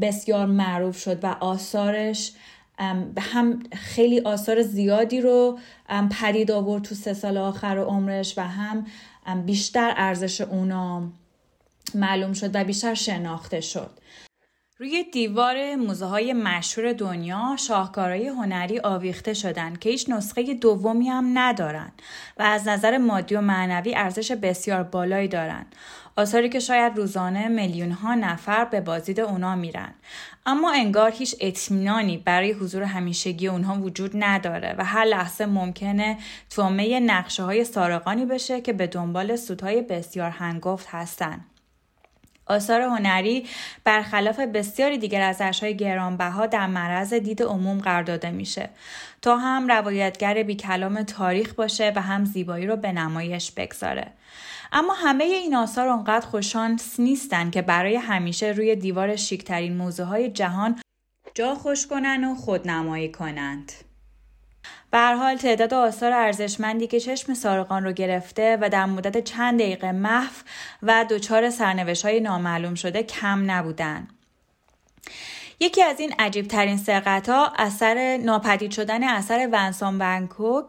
بسیار معروف شد و آثارش هم خیلی آثار زیادی رو پدید آورد تو سه سال آخر عمرش و هم بیشتر ارزش اونا معلوم شد و بیشتر شناخته شد. روی دیوار موزه های مشهور دنیا شاهکارهای هنری آویخته شدند که هیچ نسخه دومی هم ندارن و از نظر مادی و معنوی ارزش بسیار بالایی دارند. آثاری که شاید روزانه میلیون ها نفر به بازدید اونا میرن اما انگار هیچ اطمینانی برای حضور همیشگی اونها وجود نداره و هر لحظه ممکنه تومه نقشه های سارقانی بشه که به دنبال سودهای بسیار هنگفت هستند. آثار هنری برخلاف بسیاری دیگر از اشهای گرانبها در معرض دید عموم قرار داده میشه تا هم روایتگر بی کلام تاریخ باشه و هم زیبایی رو به نمایش بگذاره اما همه این آثار اونقدر خوششانس نیستن که برای همیشه روی دیوار شیکترین موزه های جهان جا خوش کنن و خودنمایی کنند. به حال تعداد آثار ارزشمندی که چشم سارقان رو گرفته و در مدت چند دقیقه محو و دچار سرنوشت های نامعلوم شده کم نبودن. یکی از این عجیب ترین سرقت ها اثر ناپدید شدن اثر ونسان ونکوک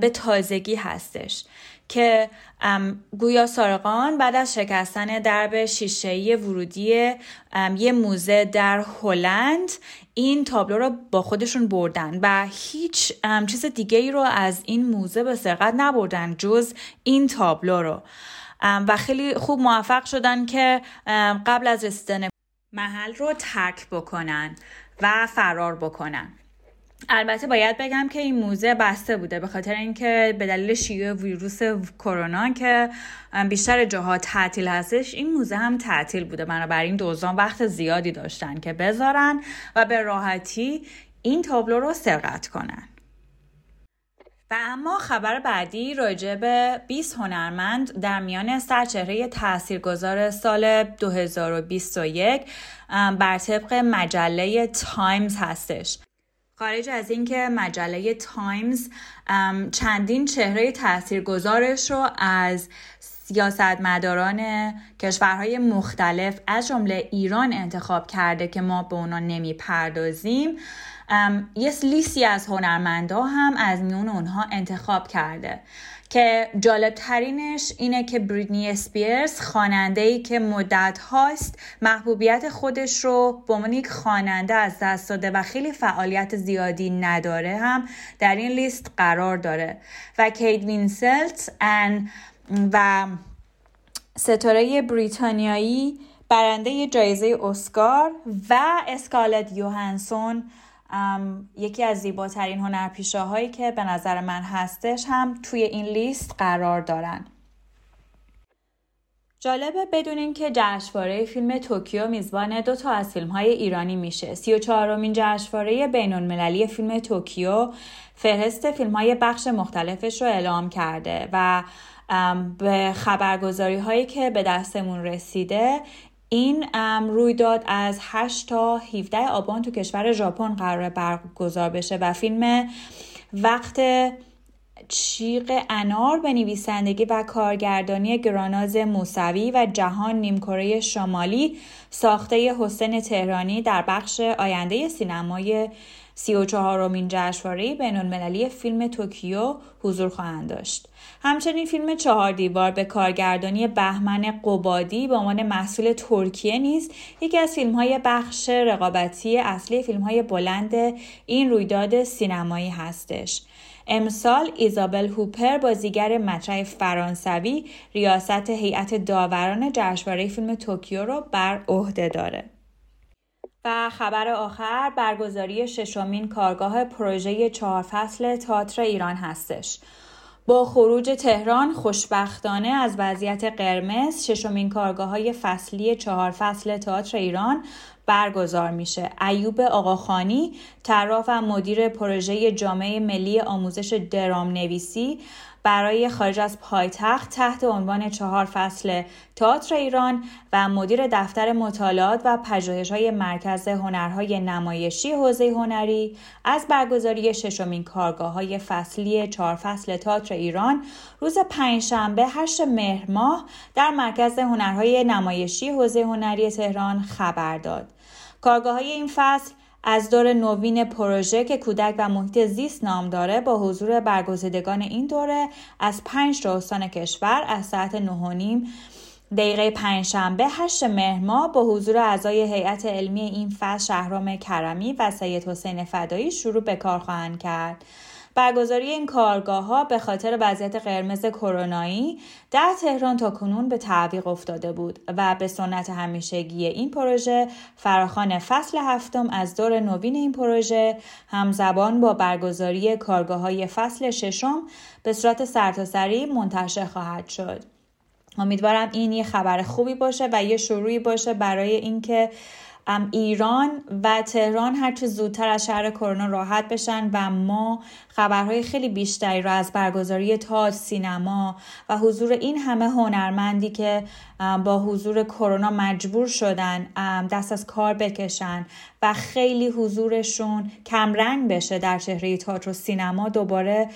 به تازگی هستش که گویا سارقان بعد از شکستن درب شیشه‌ای ورودی یه موزه در هلند این تابلو رو با خودشون بردن و هیچ چیز دیگه ای رو از این موزه به سرقت نبردن جز این تابلو رو. و خیلی خوب موفق شدن که قبل از رسیدن محل رو ترک بکنن و فرار بکنن. البته باید بگم که این موزه بسته بوده به خاطر اینکه به دلیل شیوع ویروس کرونا که بیشتر جاها تعطیل هستش این موزه هم تعطیل بوده. بنابراین دوزان وقت زیادی داشتن که بذارن و به راحتی این تابلو رو سرقت کنن. و اما خبر بعدی راجع به 20 هنرمند در میان سرچهره تاثیرگذار سال 2021 بر طبق مجله تایمز هستش. خارج از اینکه مجله تایمز چندین چهره تاثیرگذارش رو از سیاستمداران کشورهای مختلف از جمله ایران انتخاب کرده که ما به اونا نمی‌پردازیم. یه لیستی از هنرمندا هم از میون اونها انتخاب کرده. که جالب ترینش اینه که بریتنی اسپیرز خواننده ای که مدت هاست محبوبیت خودش رو به عنوان یک خواننده از دست داده و خیلی فعالیت زیادی نداره هم در این لیست قرار داره. و کیت وینسلت و ستاره بریتانیایی برنده جایزه اسکار و اسکارلت یوهانسون یکی از زیباترین هنرپیشه هایی که به نظر من هستش هم توی این لیست قرار دارن جالبه بدونین که جشنواره فیلم توکیو میزبان دو تا از فیلم های ایرانی میشه. سی و چهارمین جشنواره بین المللی فیلم توکیو فهرست فیلم های بخش مختلفش رو اعلام کرده و به خبرگزاری هایی که به دستمون رسیده این رویداد از 8 تا 17 آبان تو کشور ژاپن قرار برگزار بشه و فیلم وقت چیق انار به نویسندگی و کارگردانی گراناز موسوی و جهان نیمکره شمالی ساخته حسین تهرانی در بخش آینده سینمای سی و چهارمین جشنواره بین المللی فیلم توکیو حضور خواهند داشت. همچنین فیلم چهار دیوار به کارگردانی بهمن قبادی به عنوان محصول ترکیه نیز یکی از فیلم های بخش رقابتی اصلی فیلم های بلند این رویداد سینمایی هستش. امسال ایزابل هوپر بازیگر مطرح فرانسوی ریاست هیئت داوران جشنواره فیلم توکیو را بر عهده داره. و خبر آخر برگزاری ششمین کارگاه پروژه چهار فصل تئاتر ایران هستش. با خروج تهران خوشبختانه از وضعیت قرمز ششمین کارگاه های فصلی چهار فصل تئاتر ایران برگزار میشه ایوب آقاخانی طراح و مدیر پروژه جامعه ملی آموزش درام نویسی برای خارج از پایتخت تحت عنوان چهار فصل تئاتر ایران و مدیر دفتر مطالعات و پژوهش های مرکز هنرهای نمایشی حوزه هنری از برگزاری ششمین کارگاه های فصلی چهار فصل تئاتر ایران روز پنجشنبه 8 مهر ماه در مرکز هنرهای نمایشی حوزه هنری تهران خبر داد. کارگاه های این فصل از دور نوین پروژه که کودک و محیط زیست نام داره با حضور برگزیدگان این دوره از پنج تا استان کشور از ساعت نهانیم دقیقه پنجشنبه هشت مهر ماه با حضور اعضای هیئت علمی این فصل شهرام کرمی و سید حسین فدایی شروع به کار خواهند کرد. برگزاری این کارگاه ها به خاطر وضعیت قرمز کرونایی در تهران تا کنون به تعویق افتاده بود و به سنت همیشگی این پروژه فراخان فصل هفتم از دور نوین این پروژه همزبان با برگزاری کارگاه های فصل ششم به صورت سرتاسری منتشر خواهد شد. امیدوارم این یه خبر خوبی باشه و یه شروعی باشه برای اینکه ایران و تهران هرچه زودتر از شهر کرونا راحت بشن و ما خبرهای خیلی بیشتری را از برگزاری تاج سینما و حضور این همه هنرمندی که با حضور کرونا مجبور شدن دست از کار بکشن و خیلی حضورشون کمرنگ بشه در چهره تئاتر و سینما دوباره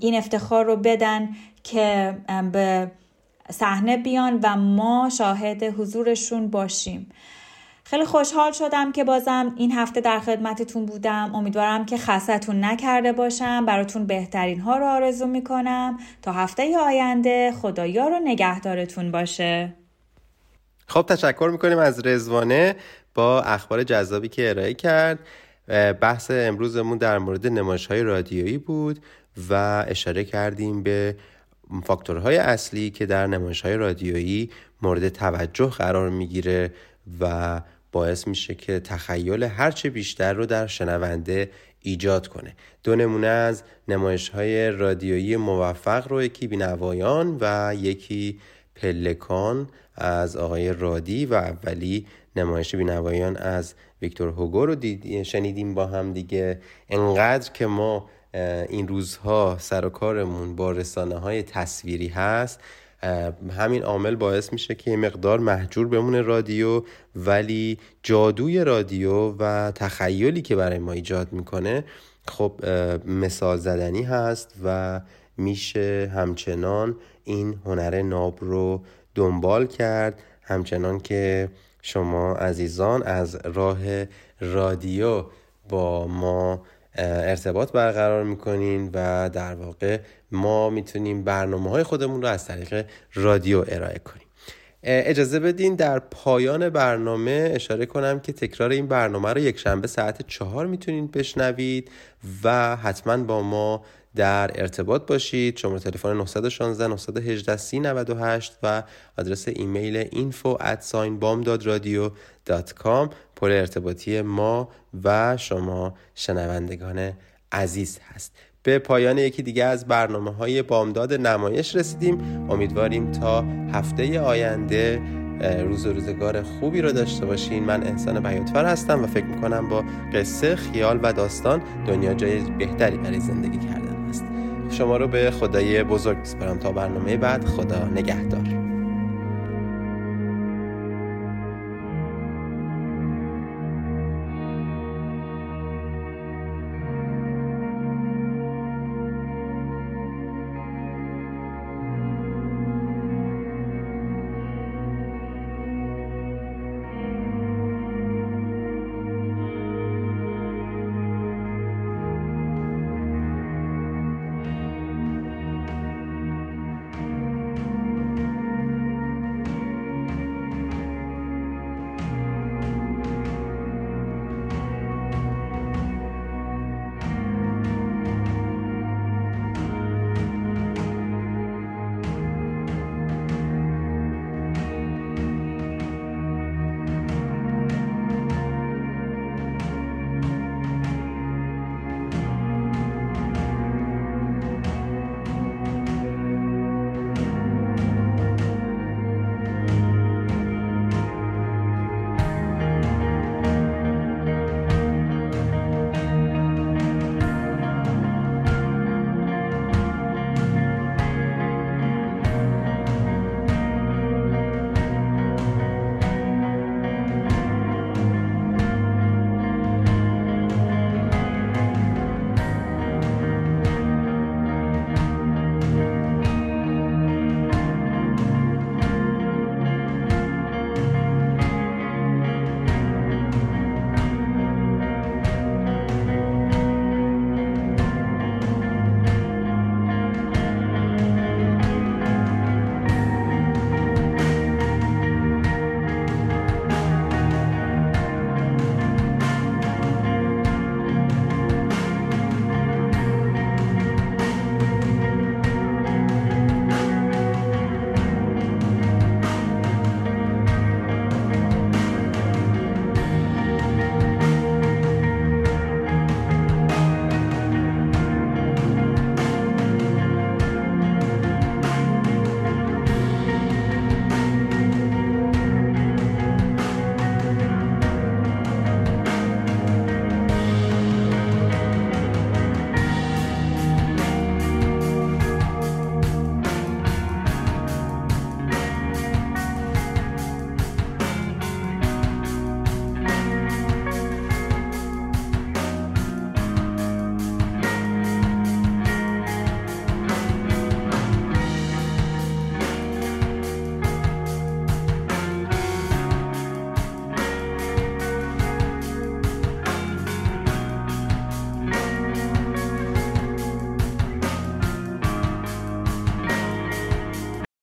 این افتخار رو بدن که به صحنه بیان و ما شاهد حضورشون باشیم. خیلی خوشحال شدم که بازم این هفته در خدمتتون بودم. امیدوارم که خستتون نکرده باشم. براتون بهترین ها رو آرزو می‌کنم. تا هفته آینده خدایا رو نگهدارتون باشه. خب تشکر می‌کنیم از رزوانه با اخبار جذابی که ارائه کرد. بحث امروزمون در مورد نمایش های رادیویی بود و اشاره کردیم به فاکتورهای اصلی که در نمایش های رادیویی مورد توجه قرار می‌گیره و باعث میشه که تخیل هرچه بیشتر رو در شنونده ایجاد کنه. دو نمونه از نمایش های رادیویی موفق رو یکی بینوایان و یکی پلکان از آقای رادی و اولی نمایش بینوایان از ویکتور هوگو رو شنیدیم با هم دیگه. انقدر که ما این روزها سر و کارمون با رسانه های تصویری هست همین عامل باعث میشه که مقدار محجور بمونه رادیو ولی جادوی رادیو و تخیلی که برای ما ایجاد می‌کنه خب مثال زدنی هست و میشه همچنان این هنر ناب رو دنبال کرد. همچنان که شما عزیزان از راه رادیو با ما ارتباط برقرار می‌کنین و در واقع ما می‌تونیم برنامه های خودمون رو از طریق رادیو ارائه کنیم. اجازه بدین در پایان برنامه اشاره کنم که تکرار این برنامه رو یک شنبه ساعت چهار می‌تونید بشنوید و حتما با ما در ارتباط باشید. شماره تلفن 916 918 3098 و آدرس ایمیل info at پر ارتباطی ما و شما شنوندگان عزیز هست. به پایان یکی دیگه از برنامه های بامداد نمایش رسیدیم. امیدواریم تا هفته آینده روز و روزگار خوبی رو داشته باشین. من انسان بیاتفر هستم و فکر می‌کنم با قصه خیال و داستان دنیا جای بهتری برای زندگی است شما رو به خدای بزرگ بسپارم تا برنامه بعد خدا نگهدار.